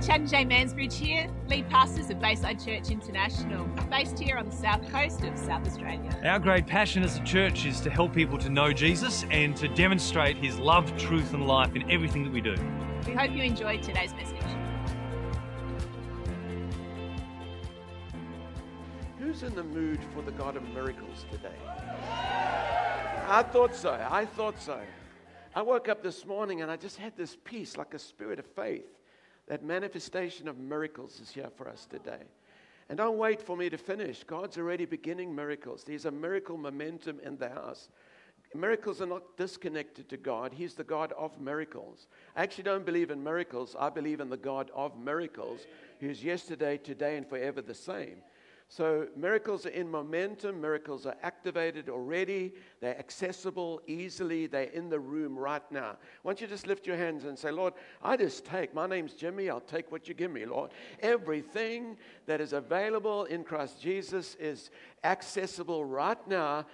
Chad and Jay Mansbridge here, lead pastors of Bayside Church International, based here on the south coast of South Australia. Our great passion as a church is to help people to know Jesus and to demonstrate his love, truth, and life in everything that we do. We hope you enjoyed today's message. Who's in the mood for the God of miracles today? I thought so. I thought so. I woke up this morning and I just had this peace, like a spirit of faith. That manifestation of miracles is here for us today. And don't wait for me to finish. God's already beginning miracles. There's a miracle momentum in the house. Miracles are not disconnected to God. He's the God of miracles. I actually don't believe in miracles. I believe in the God of miracles, who's yesterday, today, and forever the same. So, miracles are in momentum, miracles are activated already, they're accessible easily, they're in the room right now. Why don't you just lift your hands and say, Lord, I just take, my name's Jimmy, I'll take what you give me, Lord. Everything that is available in Christ Jesus is accessible right now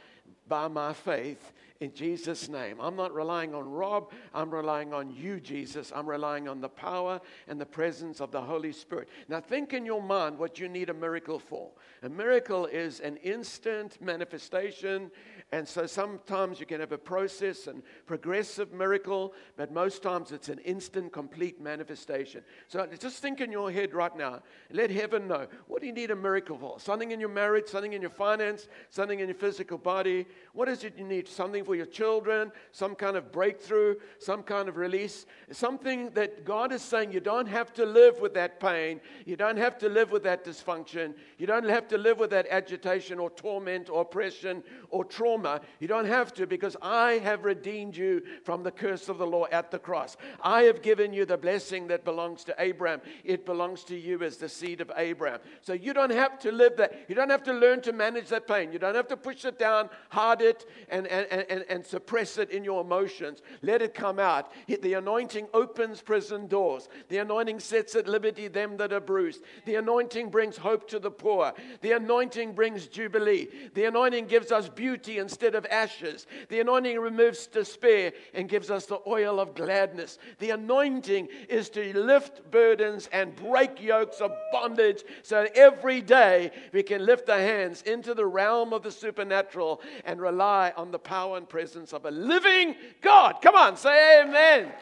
by my faith in Jesus' name. I'm not relying on Rob. I'm relying on you, Jesus. I'm relying on the power and the presence of the Holy Spirit. Now, think in your mind what you need a miracle for. A miracle is an instant manifestation and so sometimes you can have a process and progressive miracle, but most times it's an instant, complete manifestation. So just think in your head right now. Let heaven know. What do you need a miracle for? Something in your marriage, something in your finance, something in your physical body. What is it you need? Something for your children, some kind of breakthrough, some kind of release. Something that God is saying you don't have to live with that pain. You don't have to live with that dysfunction. You don't have to live with that agitation or torment or oppression or trauma. You don't have to because I have redeemed you from the curse of the law at the cross. I have given you the blessing that belongs to Abraham. It belongs to you as the seed of Abraham. So you don't have to live that. You don't have to learn to manage that pain. You don't have to push it down, hard it, and, and, and, and suppress it in your emotions. Let it come out. The anointing opens prison doors. The anointing sets at liberty them that are bruised. The anointing brings hope to the poor. The anointing brings jubilee. The anointing gives us beauty instead of ashes. The anointing removes despair and gives us the oil of gladness. The anointing is to lift burdens and break yokes of bondage so every day we can lift our hands into the realm of the supernatural and rely on the power and presence of a living God. Come on, say amen.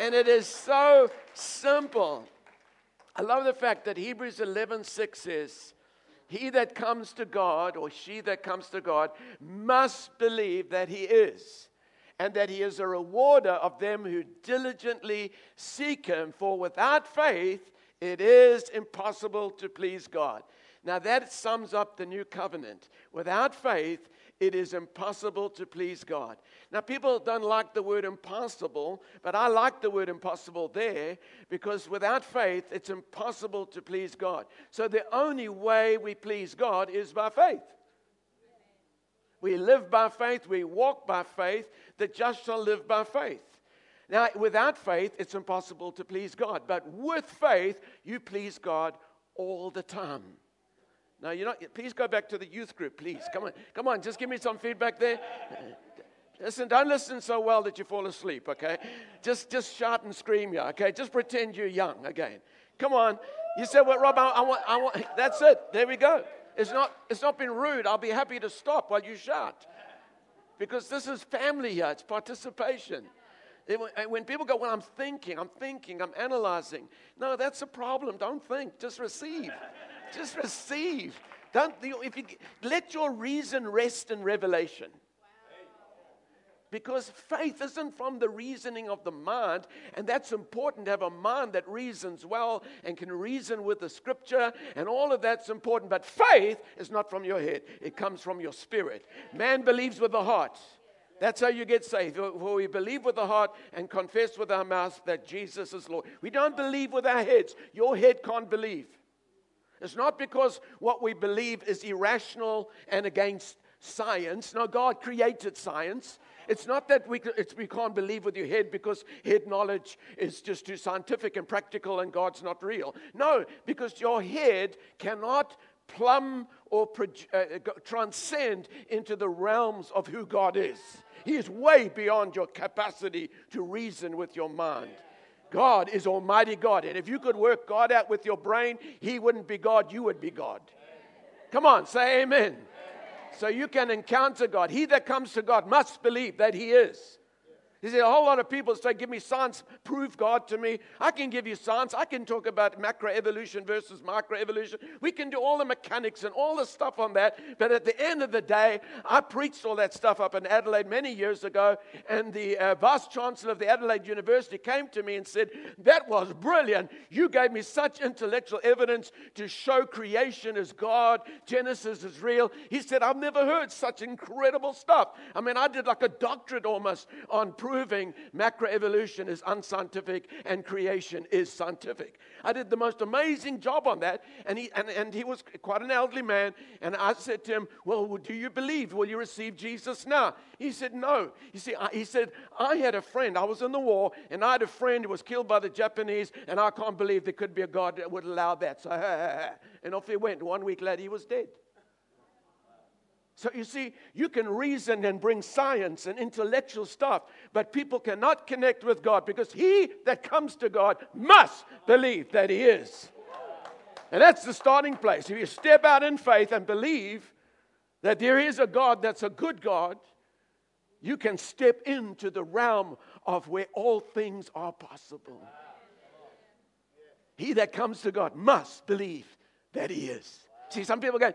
And it is so simple. I love the fact that Hebrews 11 6 says, he that comes to God, or she that comes to God, must believe that He is, and that He is a rewarder of them who diligently seek Him. For without faith, it is impossible to please God. Now, that sums up the new covenant. Without faith, it is impossible to please God. Now, people don't like the word impossible, but I like the word impossible there because without faith, it's impossible to please God. So, the only way we please God is by faith. We live by faith, we walk by faith, the just shall live by faith. Now, without faith, it's impossible to please God, but with faith, you please God all the time. No, you're not. Please go back to the youth group, please. Come on. Come on. Just give me some feedback there. Listen, don't listen so well that you fall asleep, okay? Just, just shout and scream, yeah, okay? Just pretend you're young again. Come on. You said, well, Rob, I, I, want, I want, that's it. There we go. It's not, it's not been rude. I'll be happy to stop while you shout. Because this is family here, it's participation. When people go, well, I'm thinking, I'm thinking, I'm analyzing. No, that's a problem. Don't think, just receive. Just receive. Don't, if you, let your reason rest in revelation. Because faith isn't from the reasoning of the mind, and that's important to have a mind that reasons well and can reason with the scripture, and all of that's important. But faith is not from your head, it comes from your spirit. Man believes with the heart. That's how you get saved. For we believe with the heart and confess with our mouth that Jesus is Lord. We don't believe with our heads. Your head can't believe. It's not because what we believe is irrational and against science. No, God created science. It's not that we, we can't believe with your head because head knowledge is just too scientific and practical and God's not real. No, because your head cannot plumb or uh, transcend into the realms of who God is. He is way beyond your capacity to reason with your mind. God is Almighty God. And if you could work God out with your brain, He wouldn't be God, you would be God. Come on, say amen. So you can encounter God. He that comes to God must believe that He is. You see, a whole lot of people say, Give me science, prove God to me. I can give you science. I can talk about macroevolution versus microevolution. We can do all the mechanics and all the stuff on that. But at the end of the day, I preached all that stuff up in Adelaide many years ago. And the uh, vice chancellor of the Adelaide University came to me and said, That was brilliant. You gave me such intellectual evidence to show creation is God, Genesis is real. He said, I've never heard such incredible stuff. I mean, I did like a doctorate almost on proving proving macroevolution is unscientific and creation is scientific. I did the most amazing job on that, and he, and, and he was quite an elderly man. And I said to him, Well, do you believe? Will you receive Jesus now? He said, No. You see, I, he said, I had a friend, I was in the war, and I had a friend who was killed by the Japanese, and I can't believe there could be a God that would allow that. So, and off he went. One week later, he was dead. So you see, you can reason and bring science and intellectual stuff, but people cannot connect with God because he that comes to God must believe that he is. And that's the starting place. If you step out in faith and believe that there is a God that's a good God, you can step into the realm of where all things are possible. He that comes to God must believe that he is. See, some people go,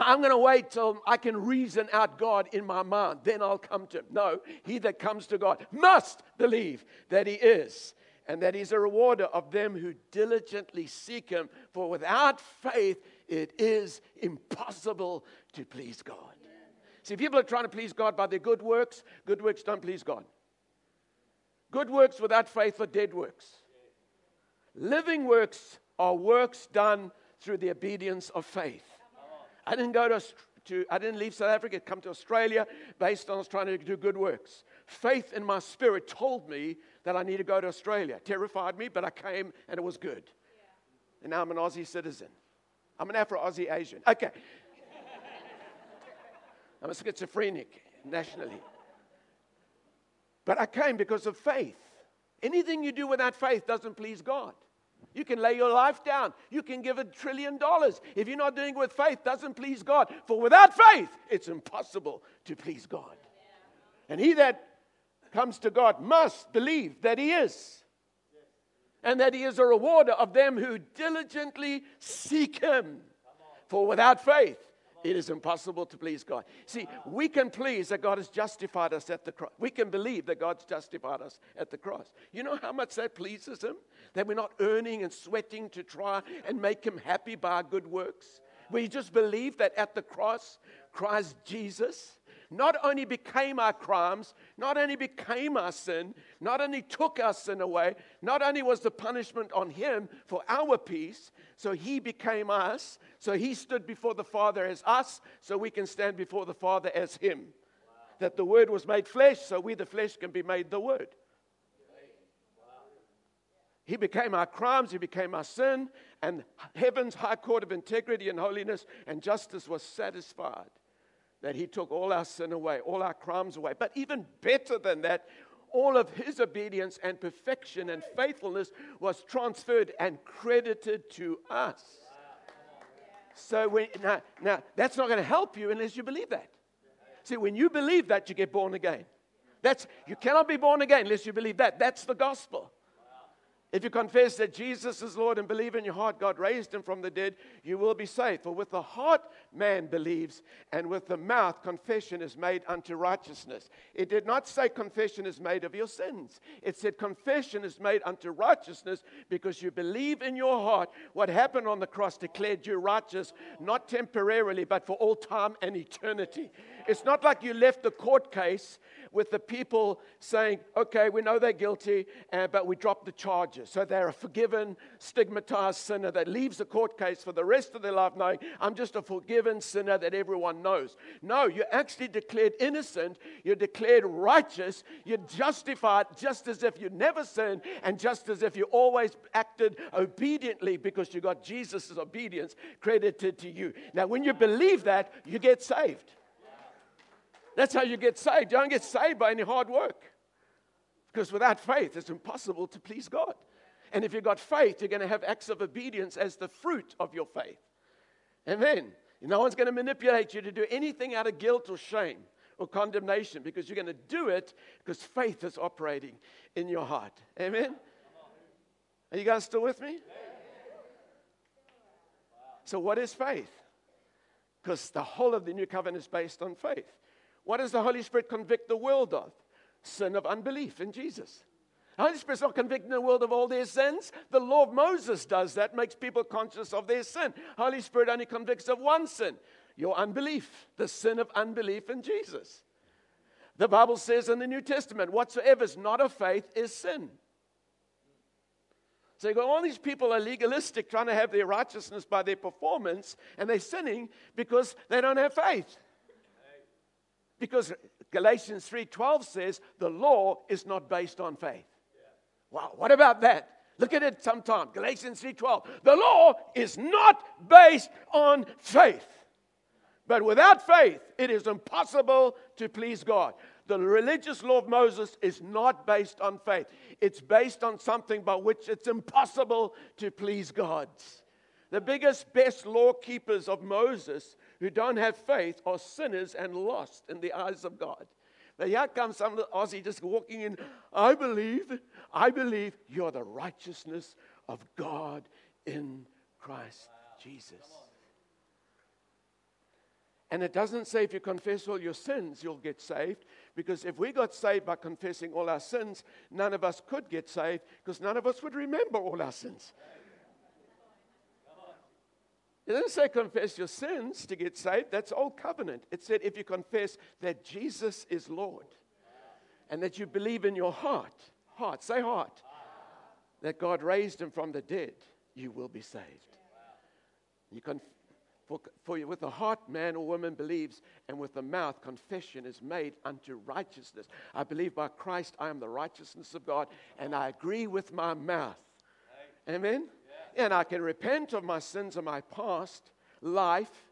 I'm going to wait till I can reason out God in my mind. Then I'll come to Him. No, he that comes to God must believe that He is and that He's a rewarder of them who diligently seek Him. For without faith, it is impossible to please God. See, people are trying to please God by their good works. Good works don't please God. Good works without faith are dead works. Living works are works done through the obedience of faith. I didn't go to, to, I didn't leave South Africa, come to Australia based on trying to do good works. Faith in my spirit told me that I need to go to Australia. Terrified me, but I came and it was good. Yeah. And now I'm an Aussie citizen. I'm an Afro Aussie Asian. Okay. I'm a schizophrenic nationally. But I came because of faith. Anything you do without faith doesn't please God. You can lay your life down. You can give a trillion dollars. If you're not doing it with faith, doesn't please God. For without faith, it's impossible to please God. And he that comes to God must believe that he is. And that he is a rewarder of them who diligently seek him. For without faith, it is impossible to please God. See, we can please that God has justified us at the cross. We can believe that God's justified us at the cross. You know how much that pleases Him? That we're not earning and sweating to try and make Him happy by our good works. We just believe that at the cross, Christ Jesus not only became our crimes, not only became our sin, not only took our sin away, not only was the punishment on him for our peace, so he became us, so he stood before the Father as us, so we can stand before the Father as him. Wow. That the Word was made flesh, so we, the flesh, can be made the Word. He became our crimes, He became our sin, and heaven's high court of integrity and holiness and justice was satisfied that he took all our sin away, all our crimes away. But even better than that, all of his obedience and perfection and faithfulness was transferred and credited to us. So when, now, now that's not going to help you unless you believe that. See, when you believe that, you get born again. That's you cannot be born again unless you believe that. That's the gospel. If you confess that Jesus is Lord and believe in your heart God raised him from the dead, you will be saved. For with the heart man believes, and with the mouth confession is made unto righteousness. It did not say confession is made of your sins. It said confession is made unto righteousness because you believe in your heart what happened on the cross declared you righteous, not temporarily, but for all time and eternity. It's not like you left the court case with the people saying, okay, we know they're guilty, uh, but we dropped the charges. So they're a forgiven, stigmatized sinner that leaves the court case for the rest of their life knowing, I'm just a forgiven sinner that everyone knows. No, you're actually declared innocent, you're declared righteous, you're justified just as if you never sinned, and just as if you always acted obediently because you got Jesus' obedience credited to you. Now, when you believe that, you get saved. That's how you get saved. You don't get saved by any hard work. Because without faith, it's impossible to please God. And if you've got faith, you're going to have acts of obedience as the fruit of your faith. Amen. No one's going to manipulate you to do anything out of guilt or shame or condemnation because you're going to do it because faith is operating in your heart. Amen. Are you guys still with me? So, what is faith? Because the whole of the new covenant is based on faith. What does the Holy Spirit convict the world of? Sin of unbelief in Jesus. The Holy Spirit's not convicting the world of all their sins. The law of Moses does that, makes people conscious of their sin. Holy Spirit only convicts of one sin your unbelief, the sin of unbelief in Jesus. The Bible says in the New Testament, whatsoever is not of faith is sin. So you go, all these people are legalistic, trying to have their righteousness by their performance, and they're sinning because they don't have faith. Because Galatians 3:12 says the law is not based on faith. Wow, what about that? Look at it sometime. Galatians 3:12. The law is not based on faith. But without faith, it is impossible to please God. The religious law of Moses is not based on faith, it's based on something by which it's impossible to please God. The biggest, best law keepers of Moses who don't have faith are sinners and lost in the eyes of God. Now, here comes some Aussie just walking in. I believe, I believe you're the righteousness of God in Christ Jesus. And it doesn't say if you confess all your sins, you'll get saved. Because if we got saved by confessing all our sins, none of us could get saved because none of us would remember all our sins. It didn't say confess your sins to get saved. That's old covenant. It said if you confess that Jesus is Lord and that you believe in your heart, heart, say heart, that God raised him from the dead, you will be saved. You confess. For, for you with the heart man or woman believes, and with the mouth confession is made unto righteousness. I believe by Christ I am the righteousness of God, and I agree with my mouth. Amen? And I can repent of my sins of my past life,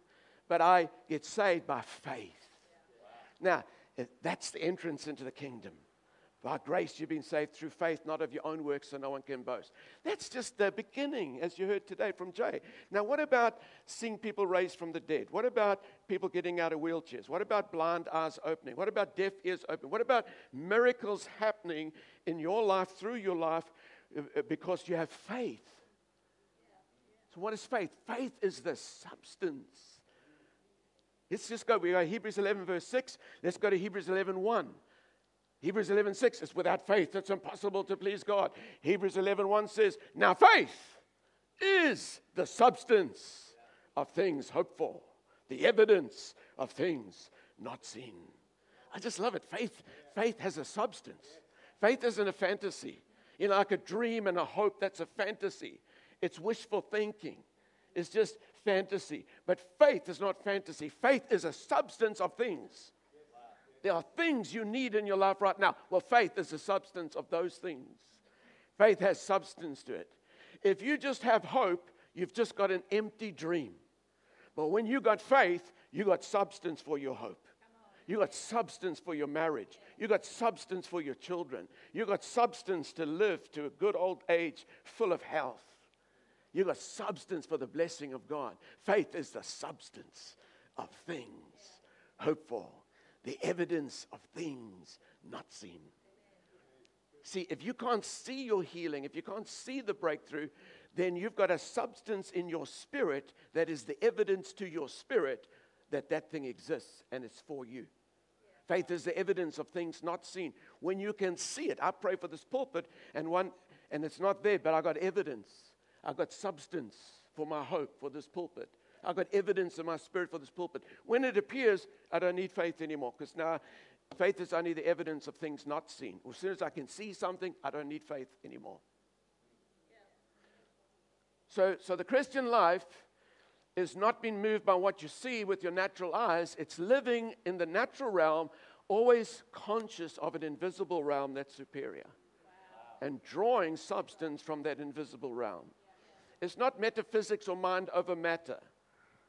but I get saved by faith. Now, that's the entrance into the kingdom. By grace, you've been saved through faith, not of your own works, so no one can boast. That's just the beginning, as you heard today from Jay. Now, what about seeing people raised from the dead? What about people getting out of wheelchairs? What about blind eyes opening? What about deaf ears opening? What about miracles happening in your life, through your life, uh, uh, because you have faith? So, what is faith? Faith is the substance. Let's just go. We go Hebrews 11, verse 6. Let's go to Hebrews 11, 1. Hebrews 11, 6 is without faith, it's impossible to please God. Hebrews 11, 1 says, Now faith is the substance of things hoped for, the evidence of things not seen. I just love it. Faith, faith has a substance. Faith isn't a fantasy. You know, like a dream and a hope, that's a fantasy. It's wishful thinking. It's just fantasy. But faith is not fantasy. Faith is a substance of things. There are things you need in your life right now. Well, faith is the substance of those things. Faith has substance to it. If you just have hope, you've just got an empty dream. But when you got faith, you got substance for your hope. You got substance for your marriage. You got substance for your children. You got substance to live to a good old age full of health. You got substance for the blessing of God. Faith is the substance of things hoped for the evidence of things not seen. See, if you can't see your healing, if you can't see the breakthrough, then you've got a substance in your spirit that is the evidence to your spirit that that thing exists and it's for you. Faith is the evidence of things not seen. When you can see it, I pray for this pulpit and one and it's not there, but I got evidence. I got substance for my hope for this pulpit. I've got evidence in my spirit for this pulpit. When it appears, I don't need faith anymore because now faith is only the evidence of things not seen. As soon as I can see something, I don't need faith anymore. So, so the Christian life is not being moved by what you see with your natural eyes, it's living in the natural realm, always conscious of an invisible realm that's superior. And drawing substance from that invisible realm. It's not metaphysics or mind over matter.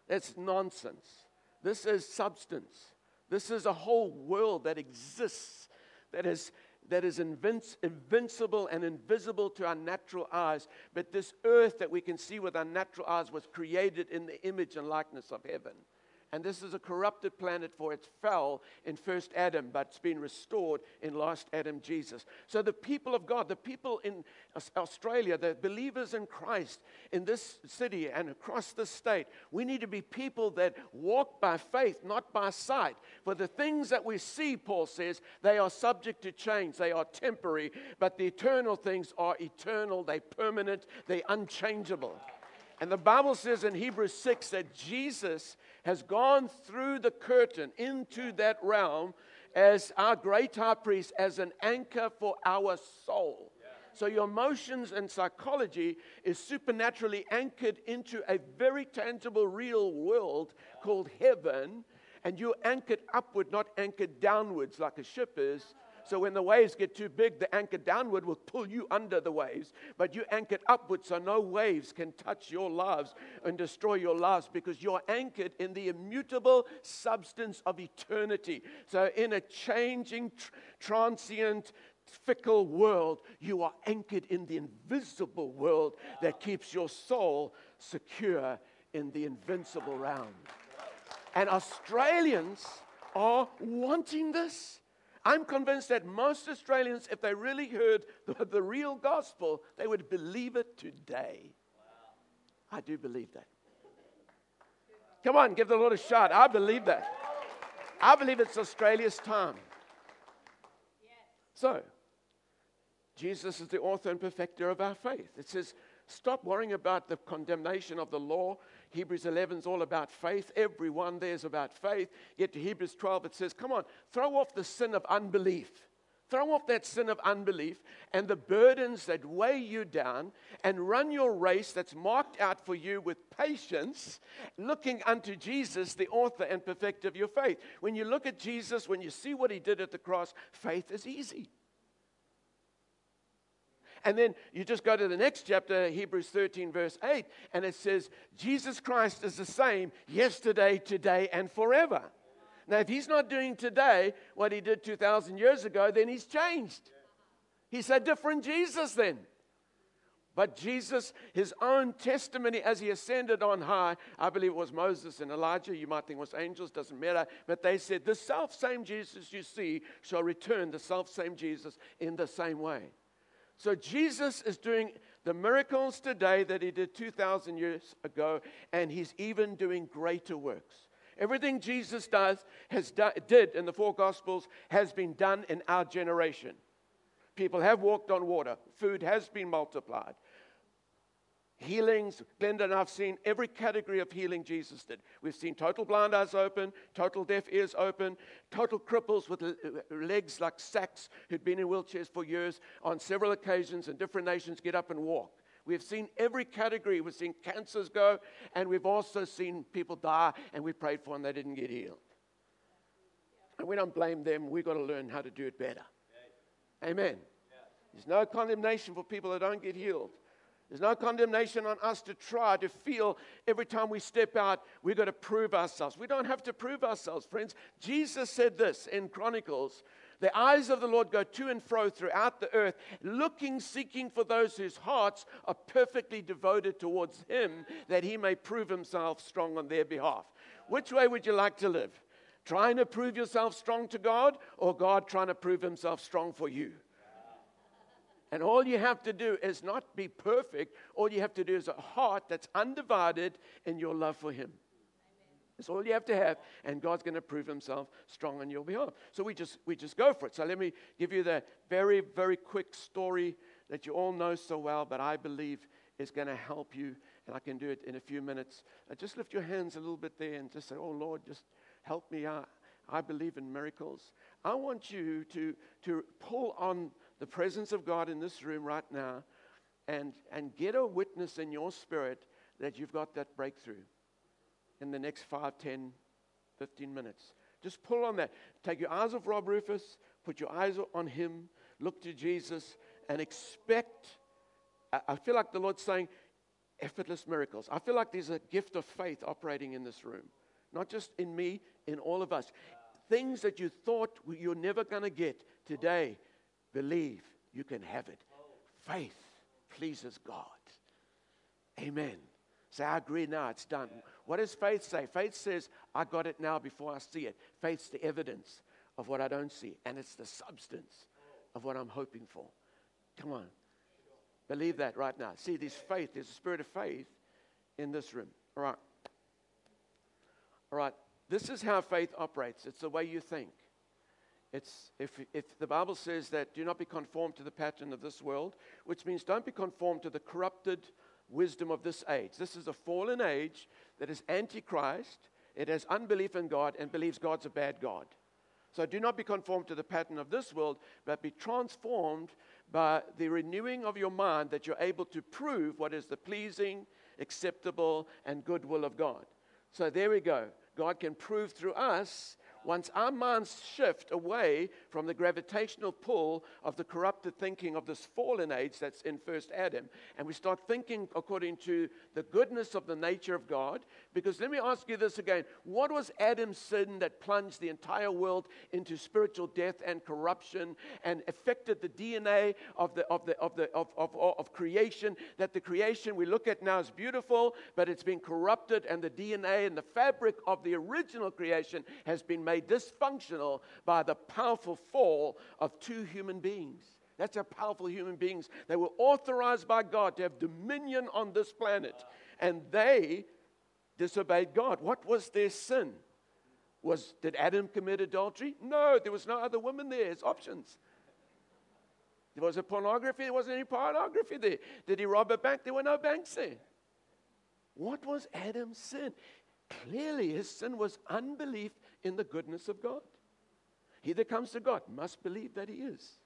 That's nonsense. This is substance. This is a whole world that exists, that is that is invinci- invincible and invisible to our natural eyes. But this earth that we can see with our natural eyes was created in the image and likeness of heaven. And this is a corrupted planet, for it fell in first Adam, but it's been restored in last Adam, Jesus. So the people of God, the people in Australia, the believers in Christ in this city and across the state, we need to be people that walk by faith, not by sight. For the things that we see, Paul says, they are subject to change, they are temporary, but the eternal things are eternal, they're permanent, they're unchangeable. And the Bible says in Hebrews 6 that Jesus has gone through the curtain into that realm as our great high priest, as an anchor for our soul. So your emotions and psychology is supernaturally anchored into a very tangible, real world called heaven. And you're anchored upward, not anchored downwards like a ship is. So when the waves get too big, the anchor downward will pull you under the waves. But you anchored upward so no waves can touch your lives and destroy your lives because you're anchored in the immutable substance of eternity. So in a changing, tr- transient, fickle world, you are anchored in the invisible world that keeps your soul secure in the invincible realm. And Australians are wanting this. I'm convinced that most Australians, if they really heard the, the real gospel, they would believe it today. Wow. I do believe that. Come on, give the Lord a shot. I believe that. I believe it's Australia's time. So, Jesus is the author and perfecter of our faith. It says, stop worrying about the condemnation of the law Hebrews 11 is all about faith. Everyone there is about faith. Yet to Hebrews 12, it says, come on, throw off the sin of unbelief. Throw off that sin of unbelief and the burdens that weigh you down and run your race that's marked out for you with patience, looking unto Jesus, the author and perfecter of your faith. When you look at Jesus, when you see what he did at the cross, faith is easy. And then you just go to the next chapter, Hebrews 13, verse 8, and it says, Jesus Christ is the same yesterday, today, and forever. Now, if he's not doing today what he did 2,000 years ago, then he's changed. He's a different Jesus then. But Jesus, his own testimony as he ascended on high, I believe it was Moses and Elijah, you might think it was angels, doesn't matter, but they said, The self same Jesus you see shall return the self same Jesus in the same way. So Jesus is doing the miracles today that he did 2,000 years ago, and he's even doing greater works. Everything Jesus does has done, did in the four gospels has been done in our generation. People have walked on water. Food has been multiplied healings. Glenda and I've seen every category of healing Jesus did. We've seen total blind eyes open, total deaf ears open, total cripples with uh, legs like sacks who'd been in wheelchairs for years on several occasions in different nations get up and walk. We've seen every category. We've seen cancers go, and we've also seen people die, and we prayed for them, they didn't get healed. And we don't blame them. We've got to learn how to do it better. Amen. There's no condemnation for people that don't get healed. There's no condemnation on us to try to feel every time we step out, we've got to prove ourselves. We don't have to prove ourselves, friends. Jesus said this in Chronicles The eyes of the Lord go to and fro throughout the earth, looking, seeking for those whose hearts are perfectly devoted towards Him, that He may prove Himself strong on their behalf. Which way would you like to live? Trying to prove yourself strong to God, or God trying to prove Himself strong for you? And all you have to do is not be perfect. All you have to do is a heart that's undivided in your love for Him. That's all you have to have, and God's going to prove Himself strong on your behalf. So we just we just go for it. So let me give you the very very quick story that you all know so well, but I believe is going to help you, and I can do it in a few minutes. Uh, just lift your hands a little bit there and just say, "Oh Lord, just help me out." I believe in miracles. I want you to to pull on the presence of God in this room right now and, and get a witness in your spirit that you've got that breakthrough in the next 5, 10, 15 minutes. Just pull on that. Take your eyes off Rob Rufus, put your eyes on him, look to Jesus, and expect. I feel like the Lord's saying, effortless miracles. I feel like there's a gift of faith operating in this room, not just in me, in all of us. Things that you thought you're never going to get today, believe, you can have it. Faith pleases God. Amen. Say, I agree now, it's done. What does faith say? Faith says, I got it now before I see it. Faith's the evidence of what I don't see, and it's the substance of what I'm hoping for. Come on. Believe that right now. See, there's faith, there's a spirit of faith in this room. All right. All right. This is how faith operates it's the way you think. It's if, if the Bible says that do not be conformed to the pattern of this world, which means don't be conformed to the corrupted wisdom of this age. This is a fallen age that is antichrist. It has unbelief in God and believes God's a bad God. So do not be conformed to the pattern of this world, but be transformed by the renewing of your mind that you're able to prove what is the pleasing, acceptable, and good will of God. So there we go. God can prove through us once our minds shift away from the gravitational pull of the corrupted thinking of this fallen age that's in first Adam, and we start thinking according to the goodness of the nature of God, because let me ask you this again what was Adam's sin that plunged the entire world into spiritual death and corruption and affected the DNA of, the, of, the, of, the, of, of, of creation? That the creation we look at now is beautiful, but it's been corrupted, and the DNA and the fabric of the original creation has been made made dysfunctional by the powerful fall of two human beings. That's how powerful human beings. They were authorized by God to have dominion on this planet, and they disobeyed God. What was their sin? Was did Adam commit adultery? No, there was no other woman there. It's options. There was a pornography. There wasn't any pornography there. Did he rob a bank? There were no banks there. What was Adam's sin? Clearly, his sin was unbelief in the goodness of God. He that comes to God must believe that He is.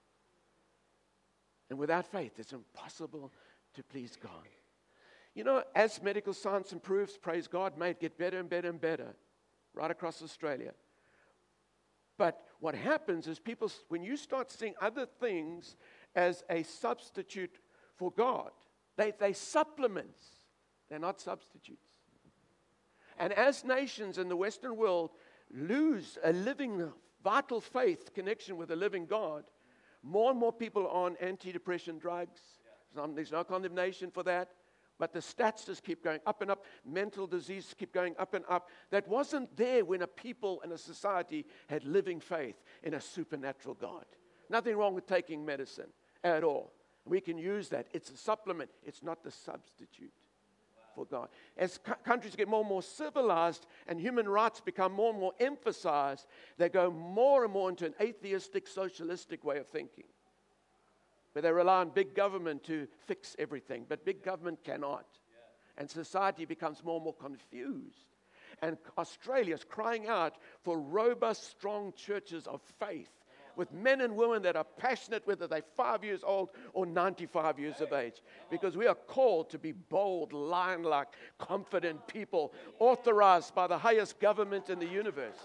And without faith, it's impossible to please God. You know, as medical science improves, praise God, may it get better and better and better right across Australia. But what happens is people, when you start seeing other things as a substitute for God, they, they supplements, they're not substitutes. And as nations in the Western world lose a living, vital faith connection with a living God, more and more people are on antidepressant drugs. There's no condemnation for that. But the stats just keep going up and up. Mental disease keep going up and up. That wasn't there when a people and a society had living faith in a supernatural God. Nothing wrong with taking medicine at all. We can use that. It's a supplement, it's not the substitute for God. As countries get more and more civilized and human rights become more and more emphasized, they go more and more into an atheistic, socialistic way of thinking. Where they rely on big government to fix everything, but big government cannot. And society becomes more and more confused. And Australia is crying out for robust, strong churches of faith with men and women that are passionate, whether they're five years old or 95 years of age. Because we are called to be bold, lion like, confident people, authorized by the highest government in the universe.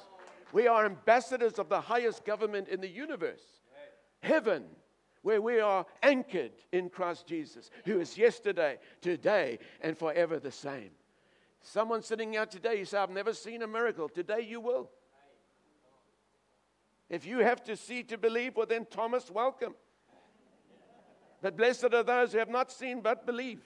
We are ambassadors of the highest government in the universe, heaven, where we are anchored in Christ Jesus, who is yesterday, today, and forever the same. Someone sitting out today, you say, I've never seen a miracle. Today you will. If you have to see to believe, well, then Thomas, welcome. But blessed are those who have not seen but believe.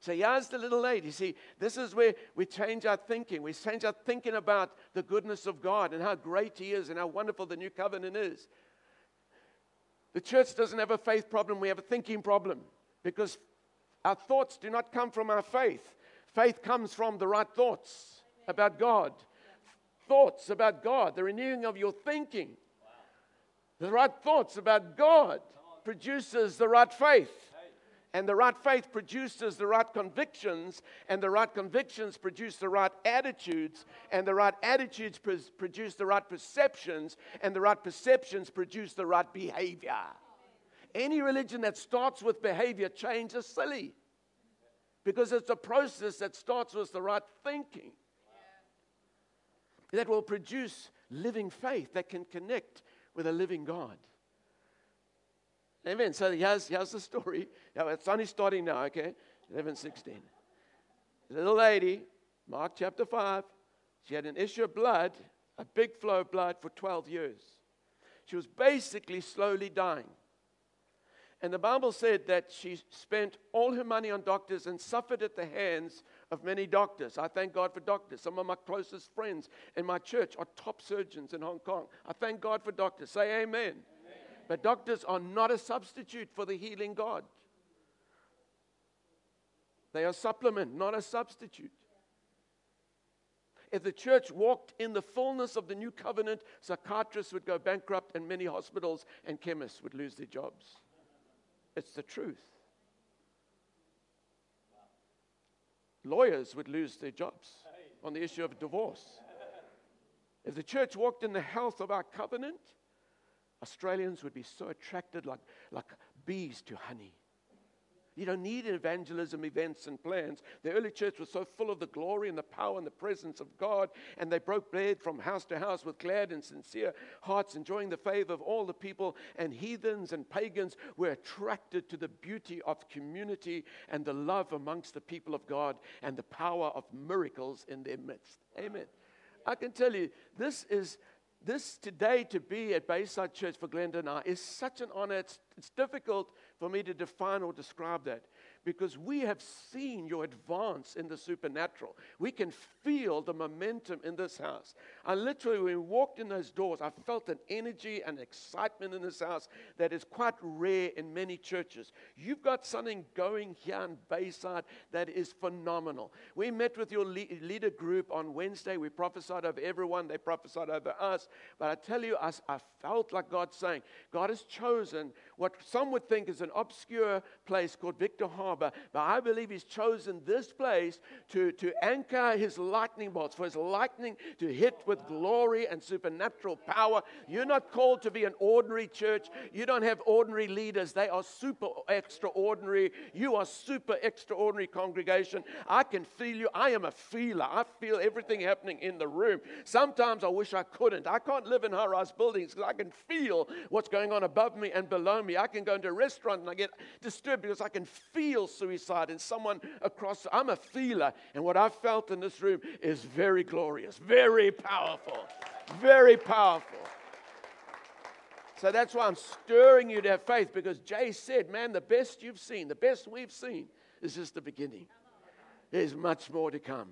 So here's the little lady. See, this is where we change our thinking. We change our thinking about the goodness of God and how great He is and how wonderful the new covenant is. The church doesn't have a faith problem, we have a thinking problem because our thoughts do not come from our faith. Faith comes from the right thoughts about God thoughts about God, the renewing of your thinking. The right thoughts about God produces the right faith. And the right faith produces the right convictions, and the right convictions produce the right attitudes, and the right attitudes produce the right perceptions, and the right perceptions produce the right behavior. Any religion that starts with behavior change is silly because it's a process that starts with the right thinking that will produce living faith that can connect with a living God. Amen. So here's, here's the story. It's only starting now, okay? 11, 16. Little lady, Mark chapter 5, she had an issue of blood, a big flow of blood for 12 years. She was basically slowly dying. And the Bible said that she spent all her money on doctors and suffered at the hands of many doctors. I thank God for doctors. Some of my closest friends in my church are top surgeons in Hong Kong. I thank God for doctors. Say amen. amen. But doctors are not a substitute for the healing God. They are supplement, not a substitute. If the church walked in the fullness of the new covenant, psychiatrists would go bankrupt and many hospitals and chemists would lose their jobs. It's the truth. Lawyers would lose their jobs on the issue of divorce. If the church walked in the health of our covenant, Australians would be so attracted like, like bees to honey. You don't need evangelism events and plans. The early church was so full of the glory and the power and the presence of God, and they broke bread from house to house with glad and sincere hearts, enjoying the favor of all the people. And heathens and pagans were attracted to the beauty of community and the love amongst the people of God and the power of miracles in their midst. Amen. I can tell you, this is this today to be at Bayside Church for Glenda and I is such an honor. It's, it's difficult for me to define or describe that because we have seen your advance in the supernatural. We can feel the momentum in this house. I literally, when we walked in those doors, I felt an energy and excitement in this house that is quite rare in many churches. You've got something going here in Bayside that is phenomenal. We met with your leader group on Wednesday. We prophesied over everyone, they prophesied over us. But I tell you, I, I felt like God saying, God has chosen what some would think is an obscure place called Victor Harbor, but I believe He's chosen this place to, to anchor His lightning bolts, for His lightning to hit with glory and supernatural power. You're not called to be an ordinary church. You don't have ordinary leaders, they are super extraordinary. You are super extraordinary congregation. I can feel you. I am a feeler. I feel everything happening in the room. Sometimes I wish I couldn't. I can't live in high rise buildings because I can feel what's going on above me and below me me. I can go into a restaurant and I get disturbed because I can feel suicide in someone across. I'm a feeler. And what I've felt in this room is very glorious, very powerful, very powerful. So that's why I'm stirring you to have faith because Jay said, man, the best you've seen, the best we've seen is just the beginning. There's much more to come.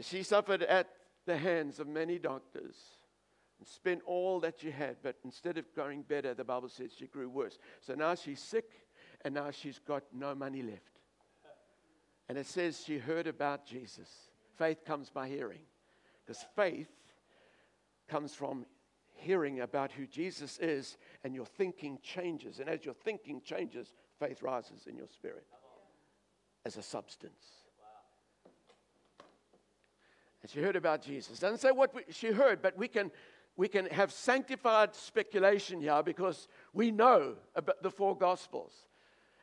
She suffered at the hands of many doctors and spent all that she had. But instead of growing better, the Bible says she grew worse. So now she's sick and now she's got no money left. And it says she heard about Jesus. Faith comes by hearing, because faith comes from hearing about who Jesus is, and your thinking changes. And as your thinking changes, faith rises in your spirit as a substance. And she heard about Jesus. Doesn't say what we, she heard, but we can we can have sanctified speculation here because we know about the four gospels.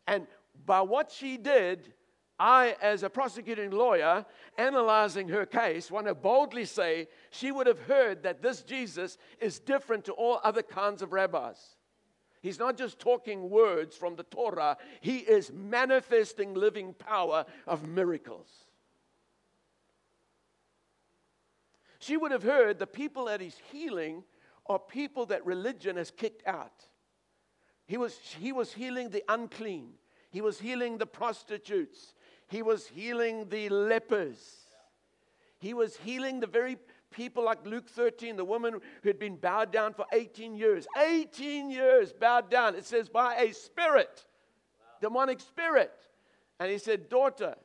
And by what she did, I, as a prosecuting lawyer, analyzing her case, want to boldly say she would have heard that this Jesus is different to all other kinds of rabbis. He's not just talking words from the Torah, he is manifesting living power of miracles. She would have heard the people that he's healing are people that religion has kicked out. He was, he was healing the unclean, he was healing the prostitutes, he was healing the lepers, he was healing the very people like Luke 13, the woman who had been bowed down for 18 years. 18 years bowed down. It says, by a spirit, demonic spirit. And he said, Daughter,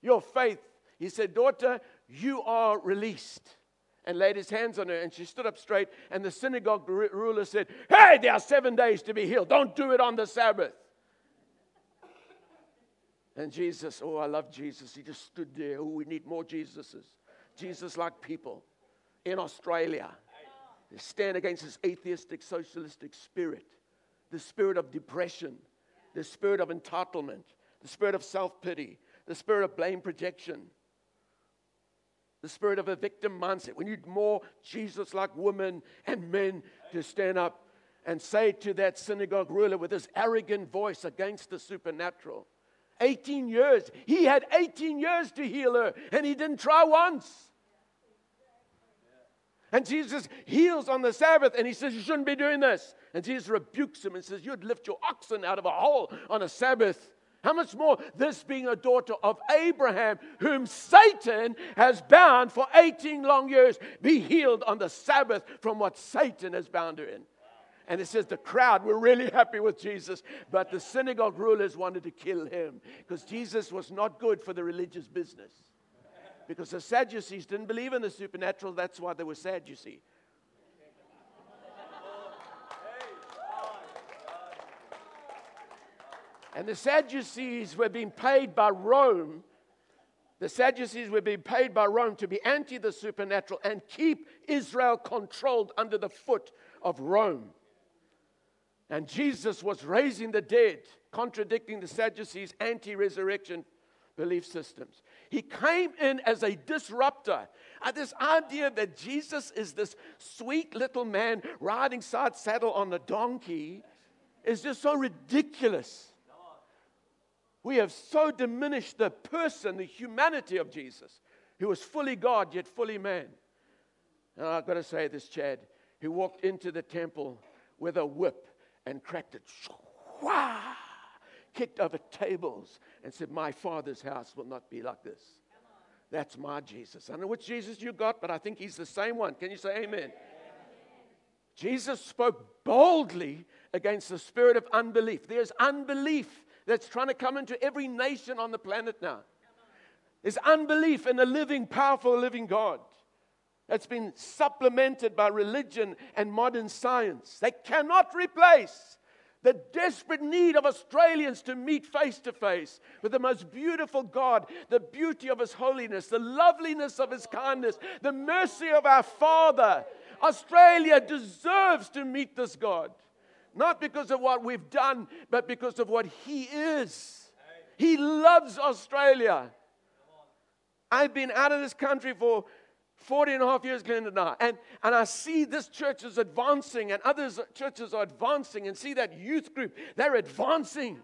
your faith. He said, Daughter, you are released and laid his hands on her, and she stood up straight. And the synagogue ruler said, Hey, there are seven days to be healed. Don't do it on the Sabbath. And Jesus, oh, I love Jesus. He just stood there. Oh, we need more Jesuses. Jesus like people in Australia. They stand against this atheistic, socialistic spirit, the spirit of depression, the spirit of entitlement, the spirit of self pity, the spirit of blame projection the spirit of a victim mindset. We need more Jesus like women and men to stand up and say to that synagogue ruler with his arrogant voice against the supernatural 18 years. He had 18 years to heal her, and he didn't try once. And Jesus heals on the Sabbath and he says, You shouldn't be doing this. And Jesus rebukes him and says, You'd lift your oxen out of a hole on a Sabbath. How much more this being a daughter of Abraham, whom Satan has bound for 18 long years, be healed on the Sabbath from what Satan has bound her in. And it says the crowd were really happy with Jesus, but the synagogue rulers wanted to kill him because Jesus was not good for the religious business. Because the Sadducees didn't believe in the supernatural, that's why they were sad, you see. And the Sadducees were being paid by Rome. The Sadducees were being paid by Rome to be anti the supernatural and keep Israel controlled under the foot of Rome. And Jesus was raising the dead, contradicting the Sadducees' anti resurrection belief systems. He came in as a disruptor. Uh, this idea that Jesus is this sweet little man riding side saddle on a donkey is just so ridiculous. We have so diminished the person, the humanity of Jesus, who was fully God yet fully man. And I've got to say this, Chad, He walked into the temple with a whip and cracked it, kicked over tables, and said, My father's house will not be like this. That's my Jesus. I don't know which Jesus you got, but I think he's the same one. Can you say amen? amen? Jesus spoke boldly against the spirit of unbelief. There's unbelief that's trying to come into every nation on the planet now. There's unbelief in a living, powerful, living God that's been supplemented by religion and modern science. They cannot replace the desperate need of Australians to meet face to face with the most beautiful God, the beauty of His holiness, the loveliness of His kindness, the mercy of our Father. Australia deserves to meet this God. Not because of what we've done, but because of what He is. He loves Australia. I've been out of this country for 40 and a half years, Glenda and I. And, and I see this church is advancing, and other churches are advancing, and see that youth group, they're advancing.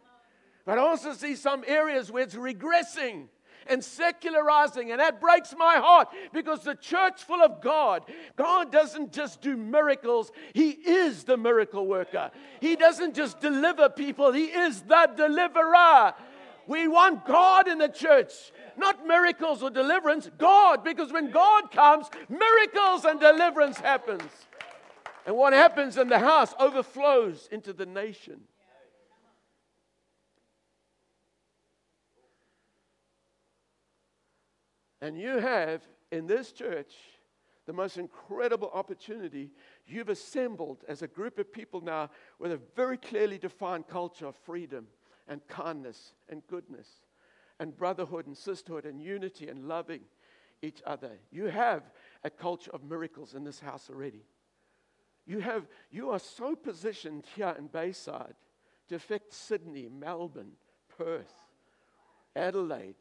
But I also see some areas where it's regressing and secularizing. And that breaks my heart because the church full of God, God doesn't just do miracles, He is the miracle worker. He doesn't just deliver people, He is the deliverer. We want God in the church, not miracles or deliverance, God, because when God comes, miracles and deliverance happens. And what happens in the house overflows into the nation. And you have in this church the most incredible opportunity. You've assembled as a group of people now with a very clearly defined culture of freedom and kindness and goodness and brotherhood and sisterhood and unity and loving each other. You have a culture of miracles in this house already. You, have, you are so positioned here in Bayside to affect Sydney, Melbourne, Perth, Adelaide,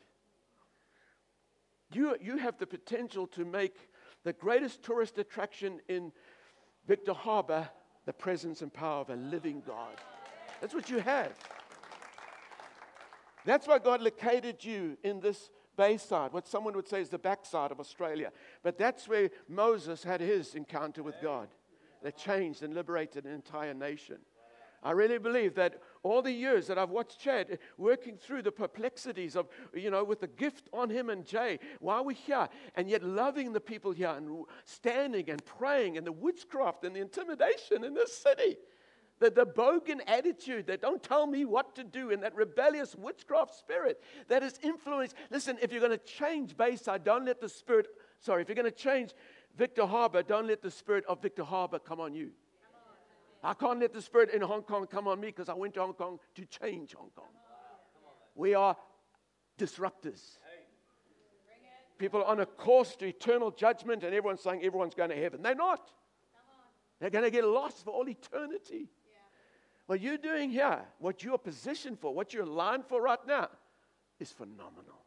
you, you have the potential to make the greatest tourist attraction in Victor Harbor the presence and power of a living God. That's what you have. That's why God located you in this bayside, what someone would say is the backside of Australia. But that's where Moses had his encounter with God that changed and liberated an entire nation. I really believe that all the years that I've watched Chad working through the perplexities of, you know, with the gift on him and Jay, while we're here, and yet loving the people here and standing and praying and the witchcraft and the intimidation in this city. The, the bogan attitude that don't tell me what to do and that rebellious witchcraft spirit that is influenced. Listen, if you're going to change Bayside, don't let the spirit, sorry, if you're going to change Victor Harbor, don't let the spirit of Victor Harbor come on you. I can't let the spirit in Hong Kong come on me because I went to Hong Kong to change Hong Kong. We are disruptors. People are on a course to eternal judgment, and everyone's saying everyone's going to heaven. They're not. They're going to get lost for all eternity. What you're doing here, what you're positioned for, what you're aligned for right now, is phenomenal.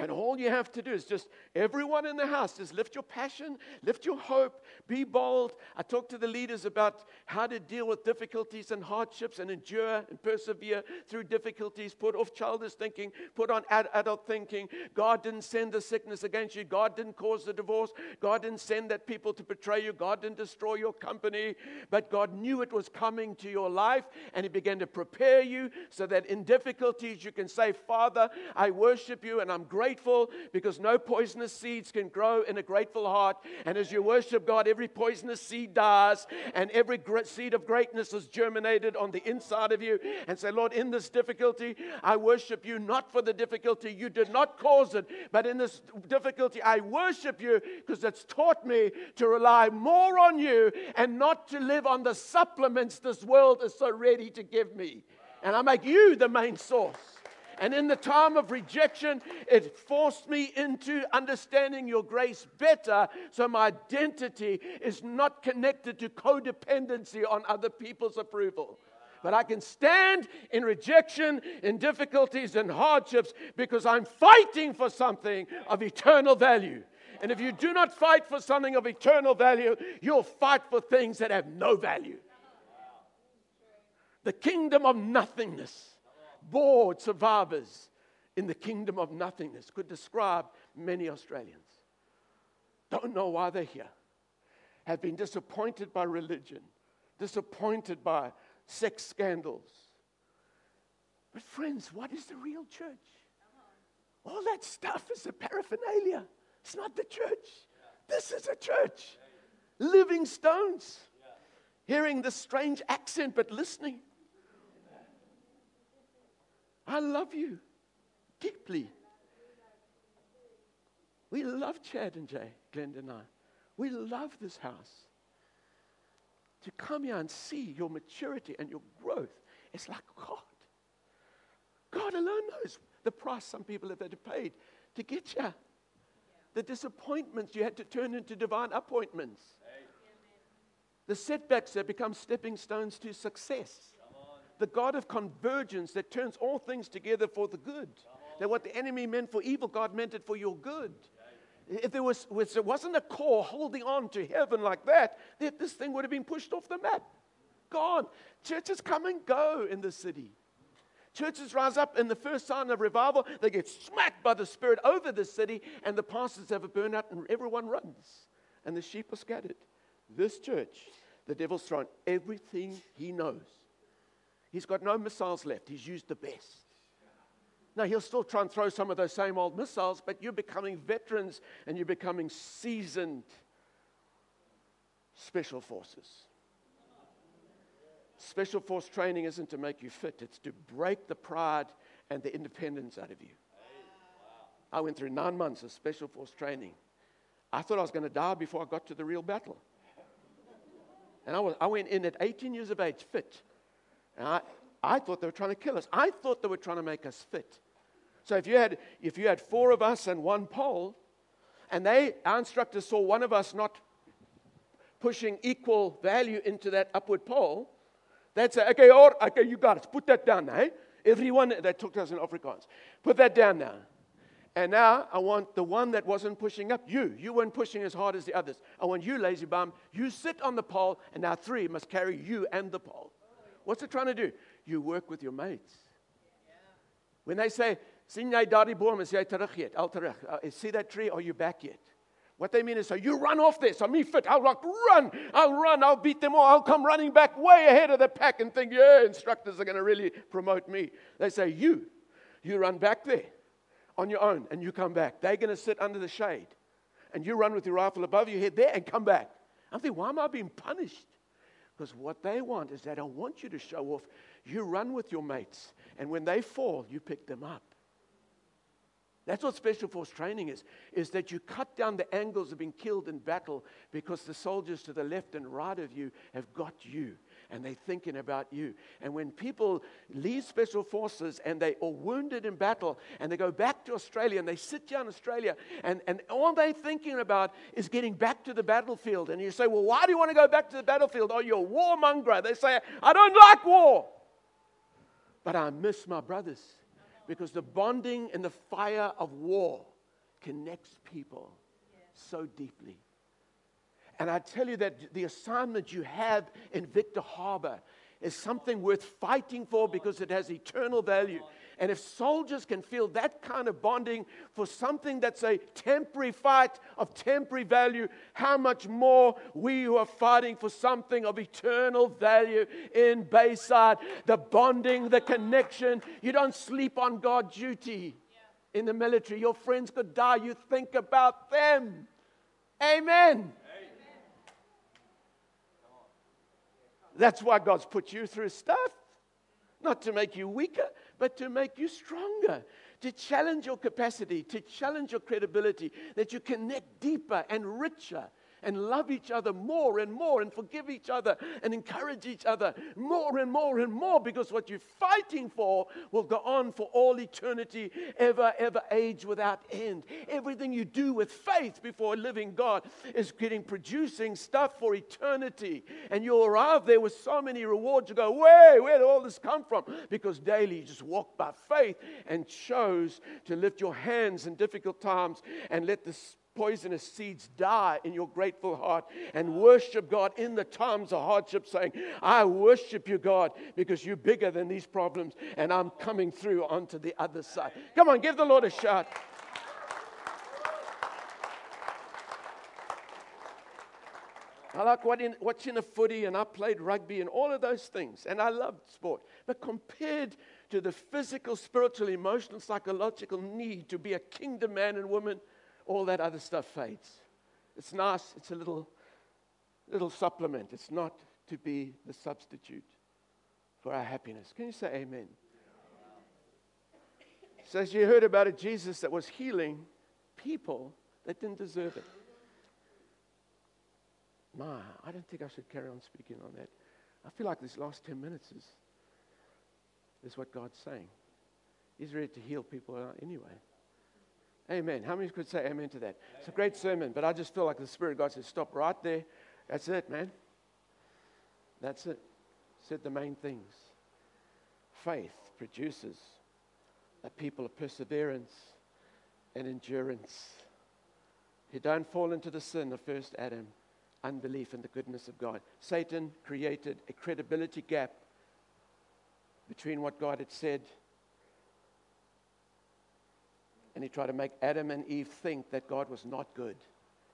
And all you have to do is just, everyone in the house, just lift your passion, lift your hope, be bold. I talked to the leaders about how to deal with difficulties and hardships and endure and persevere through difficulties. Put off childish thinking, put on ad- adult thinking. God didn't send the sickness against you, God didn't cause the divorce, God didn't send that people to betray you, God didn't destroy your company, but God knew it was coming to your life and He began to prepare you so that in difficulties you can say, Father, I worship you and I'm grateful grateful because no poisonous seeds can grow in a grateful heart. And as you worship God, every poisonous seed dies, and every seed of greatness is germinated on the inside of you. And say, Lord, in this difficulty, I worship you not for the difficulty. You did not cause it, but in this difficulty, I worship you because it's taught me to rely more on you and not to live on the supplements this world is so ready to give me. And I make you the main source. And in the time of rejection, it forced me into understanding your grace better. So my identity is not connected to codependency on other people's approval. But I can stand in rejection, in difficulties, and hardships because I'm fighting for something of eternal value. And if you do not fight for something of eternal value, you'll fight for things that have no value. The kingdom of nothingness bored survivors in the kingdom of nothingness could describe many Australians. Don't know why they're here. Have been disappointed by religion, disappointed by sex scandals. But, friends, what is the real church? All that stuff is a paraphernalia. It's not the church. This is a church. Living stones. Hearing the strange accent, but listening. I love you deeply. We love Chad and Jay, Glenda and I. We love this house. To come here and see your maturity and your growth, it's like God. God alone knows the price some people have had to pay to get you. The disappointments you had to turn into divine appointments. The setbacks that become stepping stones to success the God of convergence that turns all things together for the good. That what the enemy meant for evil, God meant it for your good. If there was, was there wasn't a core holding on to heaven like that, that this thing would have been pushed off the map. Gone. Churches come and go in the city. Churches rise up in the first sign of revival, they get smacked by the Spirit over the city, and the pastors have a burnout, and everyone runs, and the sheep are scattered. This church, the devil's thrown everything he knows He's got no missiles left. He's used the best. Now, he'll still try and throw some of those same old missiles, but you're becoming veterans and you're becoming seasoned special forces. Special force training isn't to make you fit, it's to break the pride and the independence out of you. I went through nine months of special force training. I thought I was going to die before I got to the real battle. And I, was, I went in at 18 years of age, fit. And I, I thought they were trying to kill us. I thought they were trying to make us fit. So if you had, if you had four of us and one pole, and they, our instructors saw one of us not pushing equal value into that upward pole, they'd say, okay, or, okay, you got it. Put that down now. Eh? Everyone, they took us in Afrikaans. Put that down now. And now I want the one that wasn't pushing up, you. You weren't pushing as hard as the others. I want you, lazy bum. You sit on the pole, and now three must carry you and the pole. What's it trying to do? You work with your mates. When they say? Al. Uh, see that tree? Are you back yet? What they mean is, so you run off this. I'm me fit. I'll like, run. I'll run. I'll beat them all. I'll come running back way ahead of the pack and think, yeah, instructors are going to really promote me. They say, you, you run back there on your own and you come back. They're going to sit under the shade and you run with your rifle above your head there and come back. I'm thinking, why am I being punished? Because what they want is they don't want you to show off. You run with your mates, and when they fall, you pick them up. That's what special force training is, is that you cut down the angles of being killed in battle because the soldiers to the left and right of you have got you and they're thinking about you. And when people leave special forces and they are wounded in battle and they go back to Australia and they sit down in Australia and, and all they're thinking about is getting back to the battlefield. And you say, Well, why do you want to go back to the battlefield? Oh, you're a warmonger. They say, I don't like war. But I miss my brothers because the bonding and the fire of war connects people so deeply. And I tell you that the assignment you have in Victor Harbor is something worth fighting for because it has eternal value. And if soldiers can feel that kind of bonding for something that's a temporary fight of temporary value, how much more we who are fighting for something of eternal value in Bayside? The bonding, the connection. You don't sleep on guard duty in the military. Your friends could die. You think about them. Amen. That's why God's put you through stuff. Not to make you weaker, but to make you stronger, to challenge your capacity, to challenge your credibility, that you connect deeper and richer and love each other more and more and forgive each other and encourage each other more and more and more because what you're fighting for will go on for all eternity, ever, ever age without end. Everything you do with faith before a living God is getting producing stuff for eternity. And you'll arrive there with so many rewards. You go, where, where did all this come from? Because daily you just walk by faith and chose to lift your hands in difficult times and let the poisonous seeds die in your grateful heart and worship God in the times of hardship, saying, I worship you, God, because you're bigger than these problems, and I'm coming through onto the other side. Come on, give the Lord a shout. I like watching a footy, and I played rugby and all of those things, and I loved sport. But compared to the physical, spiritual, emotional, psychological need to be a kingdom man and woman, all that other stuff fades. It's nice, it's a little, little supplement. It's not to be the substitute for our happiness. Can you say amen? So, as you heard about a Jesus that was healing people that didn't deserve it. My, I don't think I should carry on speaking on that. I feel like this last 10 minutes is, is what God's saying. He's ready to heal people anyway. Amen. How many could say amen to that? It's a great sermon, but I just feel like the Spirit of God says, stop right there. That's it, man. That's it. Said the main things. Faith produces a people of perseverance and endurance who don't fall into the sin of first Adam, unbelief in the goodness of God. Satan created a credibility gap between what God had said and he tried to make Adam and Eve think that God was not good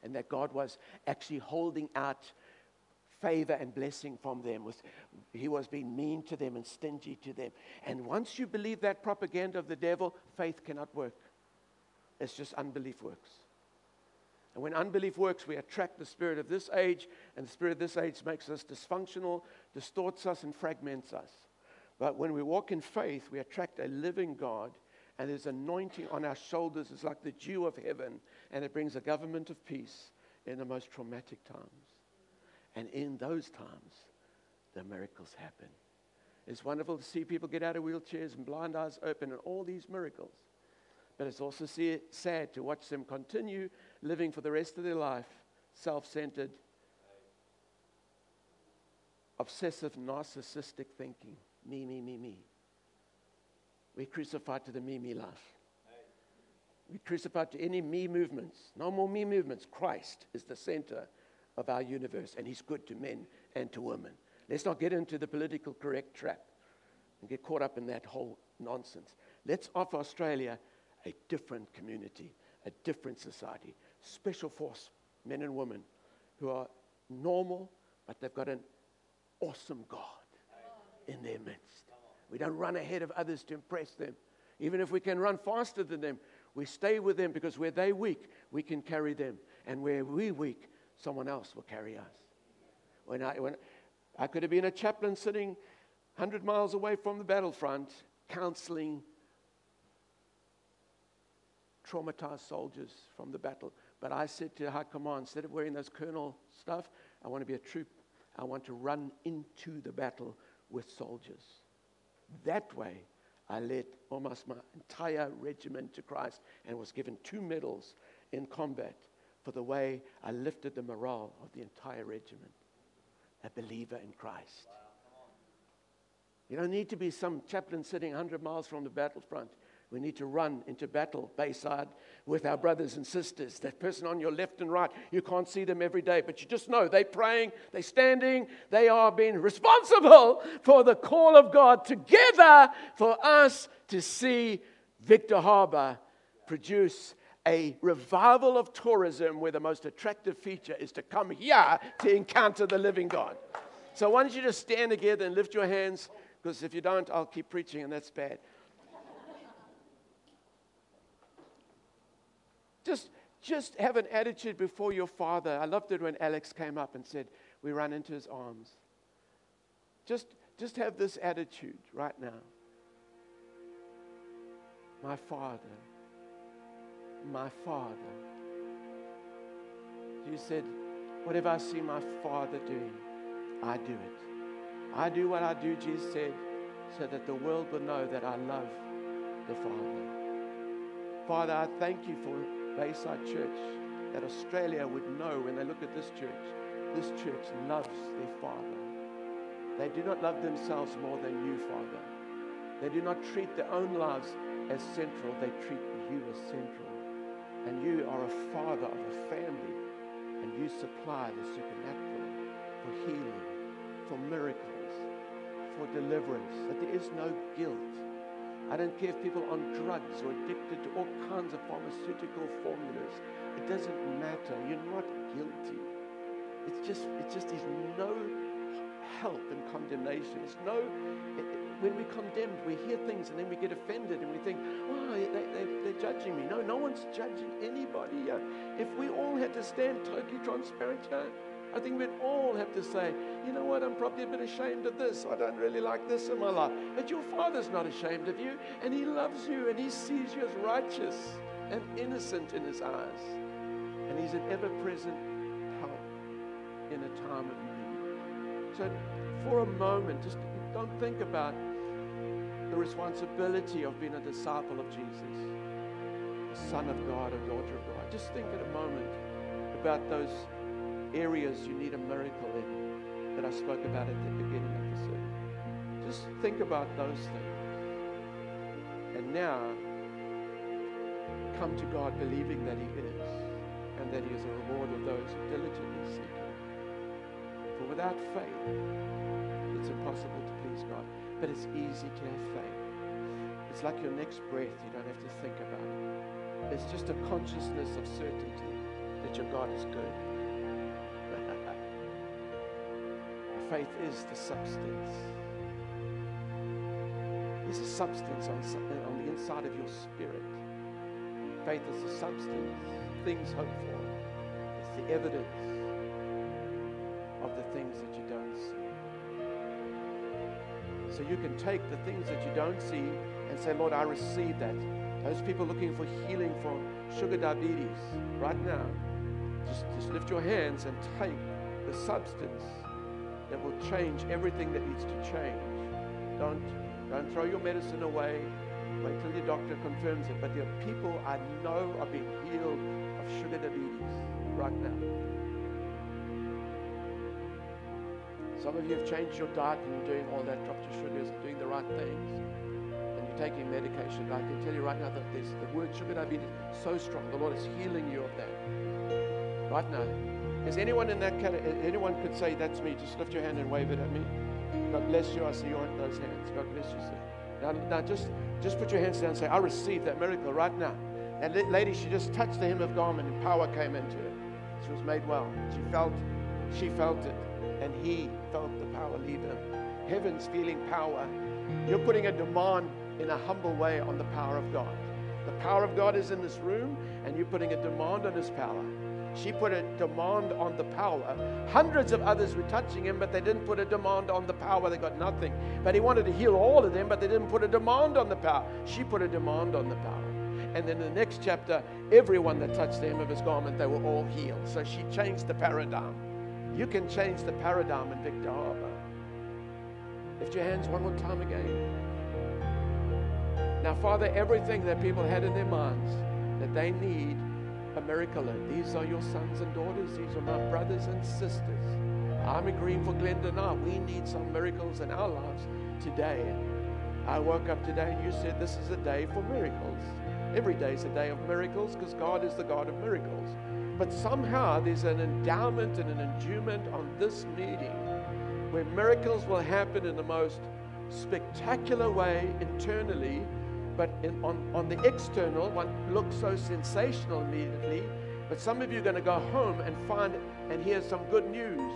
and that God was actually holding out favor and blessing from them. Was, he was being mean to them and stingy to them. And once you believe that propaganda of the devil, faith cannot work. It's just unbelief works. And when unbelief works, we attract the spirit of this age, and the spirit of this age makes us dysfunctional, distorts us, and fragments us. But when we walk in faith, we attract a living God and there's anointing on our shoulders. It's like the dew of heaven, and it brings a government of peace in the most traumatic times. And in those times, the miracles happen. It's wonderful to see people get out of wheelchairs and blind eyes open and all these miracles. But it's also sad to watch them continue living for the rest of their life self centered, obsessive, narcissistic thinking. Me, me, me, me. We crucified to the me, me life. We crucified to any me movements. No more me movements. Christ is the center of our universe, and He's good to men and to women. Let's not get into the political correct trap and get caught up in that whole nonsense. Let's offer Australia a different community, a different society, special force men and women who are normal, but they've got an awesome God in their midst. We don't run ahead of others to impress them. Even if we can run faster than them, we stay with them because where they're weak, we can carry them. And where we're weak, someone else will carry us. When I, when I could have been a chaplain sitting 100 miles away from the battlefront, counseling traumatized soldiers from the battle. But I said to High Command, instead of wearing those colonel stuff, I want to be a troop. I want to run into the battle with soldiers. That way, I led almost my entire regiment to Christ and was given two medals in combat for the way I lifted the morale of the entire regiment. A believer in Christ. You don't need to be some chaplain sitting 100 miles from the battlefront We need to run into battle, Bayside, with our brothers and sisters. That person on your left and right, you can't see them every day, but you just know they're praying, they're standing, they are being responsible for the call of God together for us to see Victor Harbor produce a revival of tourism where the most attractive feature is to come here to encounter the living God. So, why don't you just stand together and lift your hands? Because if you don't, I'll keep preaching, and that's bad. Just, just have an attitude before your father. I loved it when Alex came up and said, We run into his arms. Just, just have this attitude right now. My father, my father. He said, Whatever I see my father doing, I do it. I do what I do, Jesus said, so that the world will know that I love the Father. Father, I thank you for Bayside Church, that Australia would know when they look at this church, this church loves their Father. They do not love themselves more than you, Father. They do not treat their own lives as central, they treat you as central. And you are a father of a family, and you supply the supernatural for healing, for miracles, for deliverance, that there is no guilt I don't care if people are on drugs or addicted to all kinds of pharmaceutical formulas. It doesn't matter. You're not guilty. It's just, it just is no help in condemnation. It's no, it, when we're condemned, we hear things and then we get offended and we think, oh, they, they, they're judging me. No, no one's judging anybody here. If we all had to stand totally transparent here, I think we'd all have to say, you know what, I'm probably a bit ashamed of this. I don't really like this in my life. But your Father's not ashamed of you, and He loves you, and He sees you as righteous and innocent in His eyes. And He's an ever present help in a time of need. So, for a moment, just don't think about the responsibility of being a disciple of Jesus, a son of God, a daughter of God. Just think in a moment about those areas you need a miracle in that I spoke about at the beginning of the sermon. Just think about those things. And now, come to God believing that He is and that He is a reward of those who diligently seek Him. For without faith, it's impossible to please God. But it's easy to have faith. It's like your next breath, you don't have to think about it. It's just a consciousness of certainty that your God is good. Faith is the substance. It's a substance on, on the inside of your spirit. Faith is the substance, things hoped for. It's the evidence of the things that you don't see. So you can take the things that you don't see and say, Lord, I receive that. Those people looking for healing for sugar diabetes right now, just, just lift your hands and take the substance change everything that needs to change. Don't, don't throw your medicine away. Wait till your doctor confirms it. But there are people I know are being healed of sugar diabetes right now. Some of you have changed your diet and you're doing all that, dropped your sugars and doing the right things. And you're taking medication. I can tell you right now that the word sugar diabetes is so strong. The Lord is healing you of that. Right now. Is anyone in that category? Anyone could say, That's me. Just lift your hand and wave it at me. God bless you. I see your, those hands. God bless you, sir. Now, now just, just put your hands down and say, I receive that miracle right now. And lady, she just touched the hem of garment and power came into her. She was made well. She felt, she felt it. And he felt the power leave him. Heaven's feeling power. You're putting a demand in a humble way on the power of God. The power of God is in this room, and you're putting a demand on his power. She put a demand on the power. Hundreds of others were touching him, but they didn't put a demand on the power. They got nothing. But he wanted to heal all of them, but they didn't put a demand on the power. She put a demand on the power. And then in the next chapter, everyone that touched the hem of his garment, they were all healed. So she changed the paradigm. You can change the paradigm in Victor Harbor. Lift your hands one more time again. Now, Father, everything that people had in their minds that they need a miracle. These are your sons and daughters. These are my brothers and sisters. I'm agreeing for Glenda now. We need some miracles in our lives today. I woke up today and you said this is a day for miracles. Every day is a day of miracles because God is the God of miracles. But somehow there's an endowment and an endowment on this meeting where miracles will happen in the most spectacular way internally, but in, on, on the external, one looks so sensational immediately. But some of you are going to go home and find and hear some good news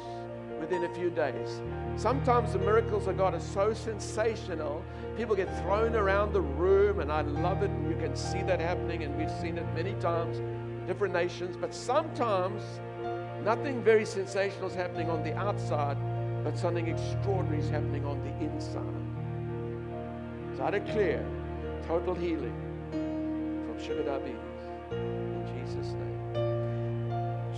within a few days. Sometimes the miracles of God are so sensational, people get thrown around the room, and I love it. You can see that happening, and we've seen it many times different nations. But sometimes nothing very sensational is happening on the outside, but something extraordinary is happening on the inside. So I declare total healing from sugar diabetes in Jesus' name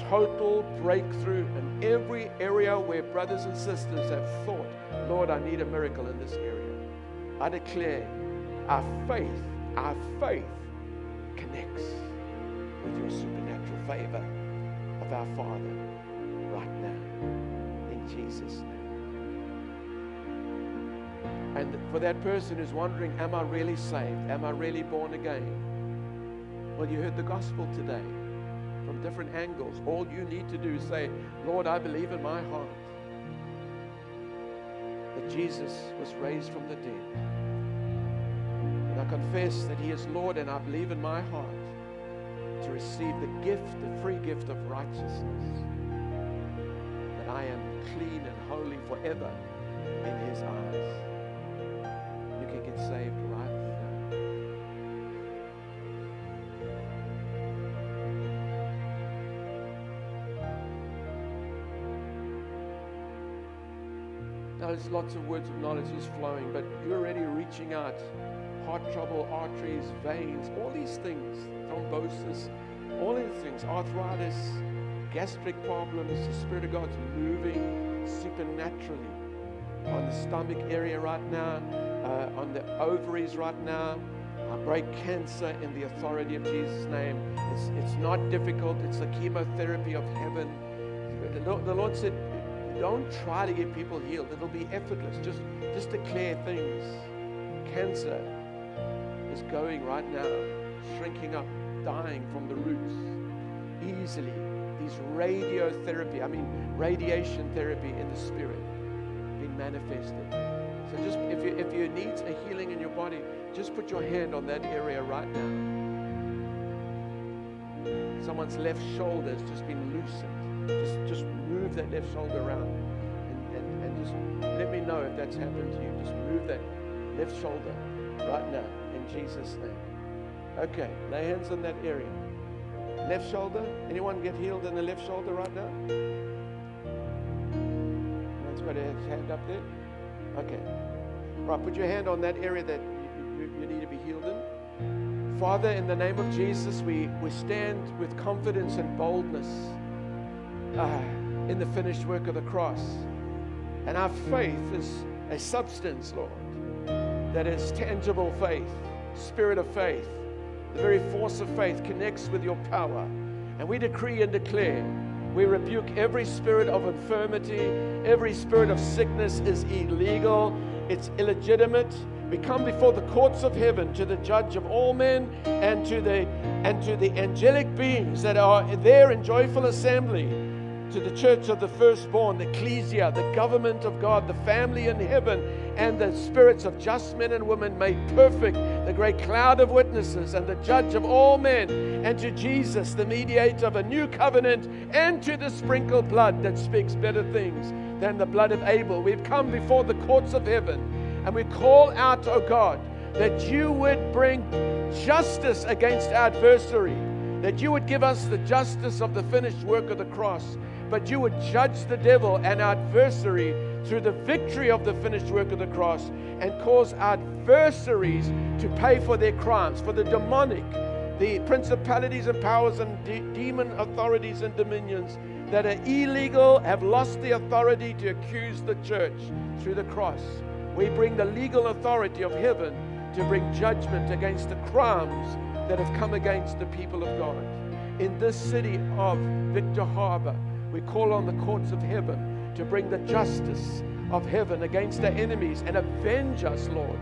total breakthrough in every area where brothers and sisters have thought, Lord, I need a miracle in this area. I declare our faith, our faith connects with your supernatural favor of our Father right now in Jesus' name. And for that person who's wondering, Am I really saved? Am I really born again? Well, you heard the gospel today from different angles. All you need to do is say, Lord, I believe in my heart that Jesus was raised from the dead. And I confess that He is Lord, and I believe in my heart to receive the gift, the free gift of righteousness. That I am clean and holy forever in His eyes. Saved right Now, there's lots of words of knowledge is flowing, but you're already reaching out. Heart trouble, arteries, veins, all these things, thrombosis, all these things, arthritis, gastric problems. The Spirit of God's moving supernaturally on the stomach area right now, uh, on the ovaries right now. I break cancer in the authority of Jesus' name. It's, it's not difficult, it's the chemotherapy of heaven. The the Lord said, don't try to get people healed. It'll be effortless. Just, just declare things. Cancer is going right now, shrinking up, dying from the roots easily. These radiotherapy, I mean radiation therapy in the spirit, being manifested. So just if you if you need a healing in your body, just put your hand on that area right now. Someone's left shoulder has just been loosened. Just just move that left shoulder around and, and, and just let me know if that's happened to you. Just move that left shoulder right now in Jesus' name. Okay, lay hands on that area. Left shoulder. Anyone get healed in the left shoulder right now? Anyone's got a hand up there? Okay. Right, put your hand on that area that you, you, you need to be healed in. Father, in the name of Jesus, we, we stand with confidence and boldness. Uh, in the finished work of the cross. And our faith is a substance, Lord, that is tangible faith, spirit of faith. The very force of faith connects with your power. And we decree and declare we rebuke every spirit of infirmity, every spirit of sickness is illegal, it's illegitimate. We come before the courts of heaven to the judge of all men and to the and to the angelic beings that are there in joyful assembly to the church of the firstborn, the ecclesia, the government of God, the family in heaven, and the spirits of just men and women made perfect, the great cloud of witnesses, and the judge of all men, and to Jesus, the mediator of a new covenant, and to the sprinkled blood that speaks better things than the blood of Abel. We've come before the courts of heaven, and we call out, O oh God, that you would bring justice against our adversary, that you would give us the justice of the finished work of the cross but you would judge the devil and adversary through the victory of the finished work of the cross and cause adversaries to pay for their crimes, for the demonic, the principalities and powers and de- demon authorities and dominions that are illegal have lost the authority to accuse the church through the cross. We bring the legal authority of heaven to bring judgment against the crimes that have come against the people of God. In this city of Victor Harbor, we call on the courts of heaven to bring the justice of heaven against our enemies and avenge us, Lord.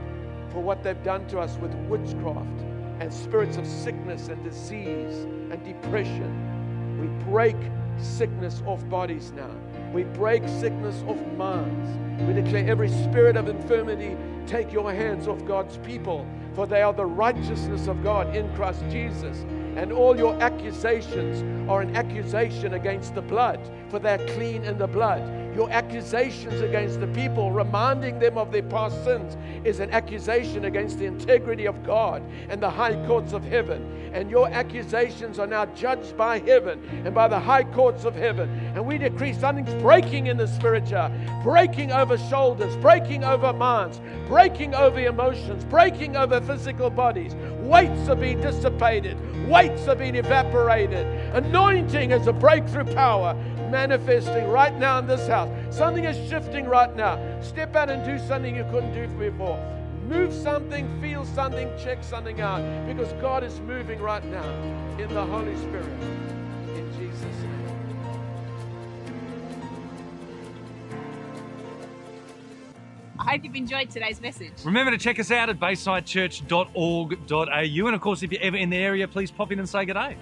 for what they've done to us with witchcraft and spirits of sickness and disease and depression. We break sickness off bodies now. We break sickness off minds. We declare every spirit of infirmity, take your hands off God's people, for they are the righteousness of God in Christ Jesus. And all your accusations are an accusation against the blood, for they're clean in the blood. Your accusations against the people, reminding them of their past sins, is an accusation against the integrity of God and the high courts of heaven. And your accusations are now judged by heaven and by the high courts of heaven. And we decree something's breaking in the spiritual, breaking over shoulders, breaking over minds, breaking over emotions, breaking over physical bodies. Weights are being dissipated, weights are being evaporated. Anointing is a breakthrough power manifesting right now in this house. Something is shifting right now. Step out and do something you couldn't do before. Move something, feel something, check something out because God is moving right now in the Holy Spirit. In Jesus' name. I hope you've enjoyed today's message. Remember to check us out at baysidechurch.org.au. And of course, if you're ever in the area, please pop in and say good day.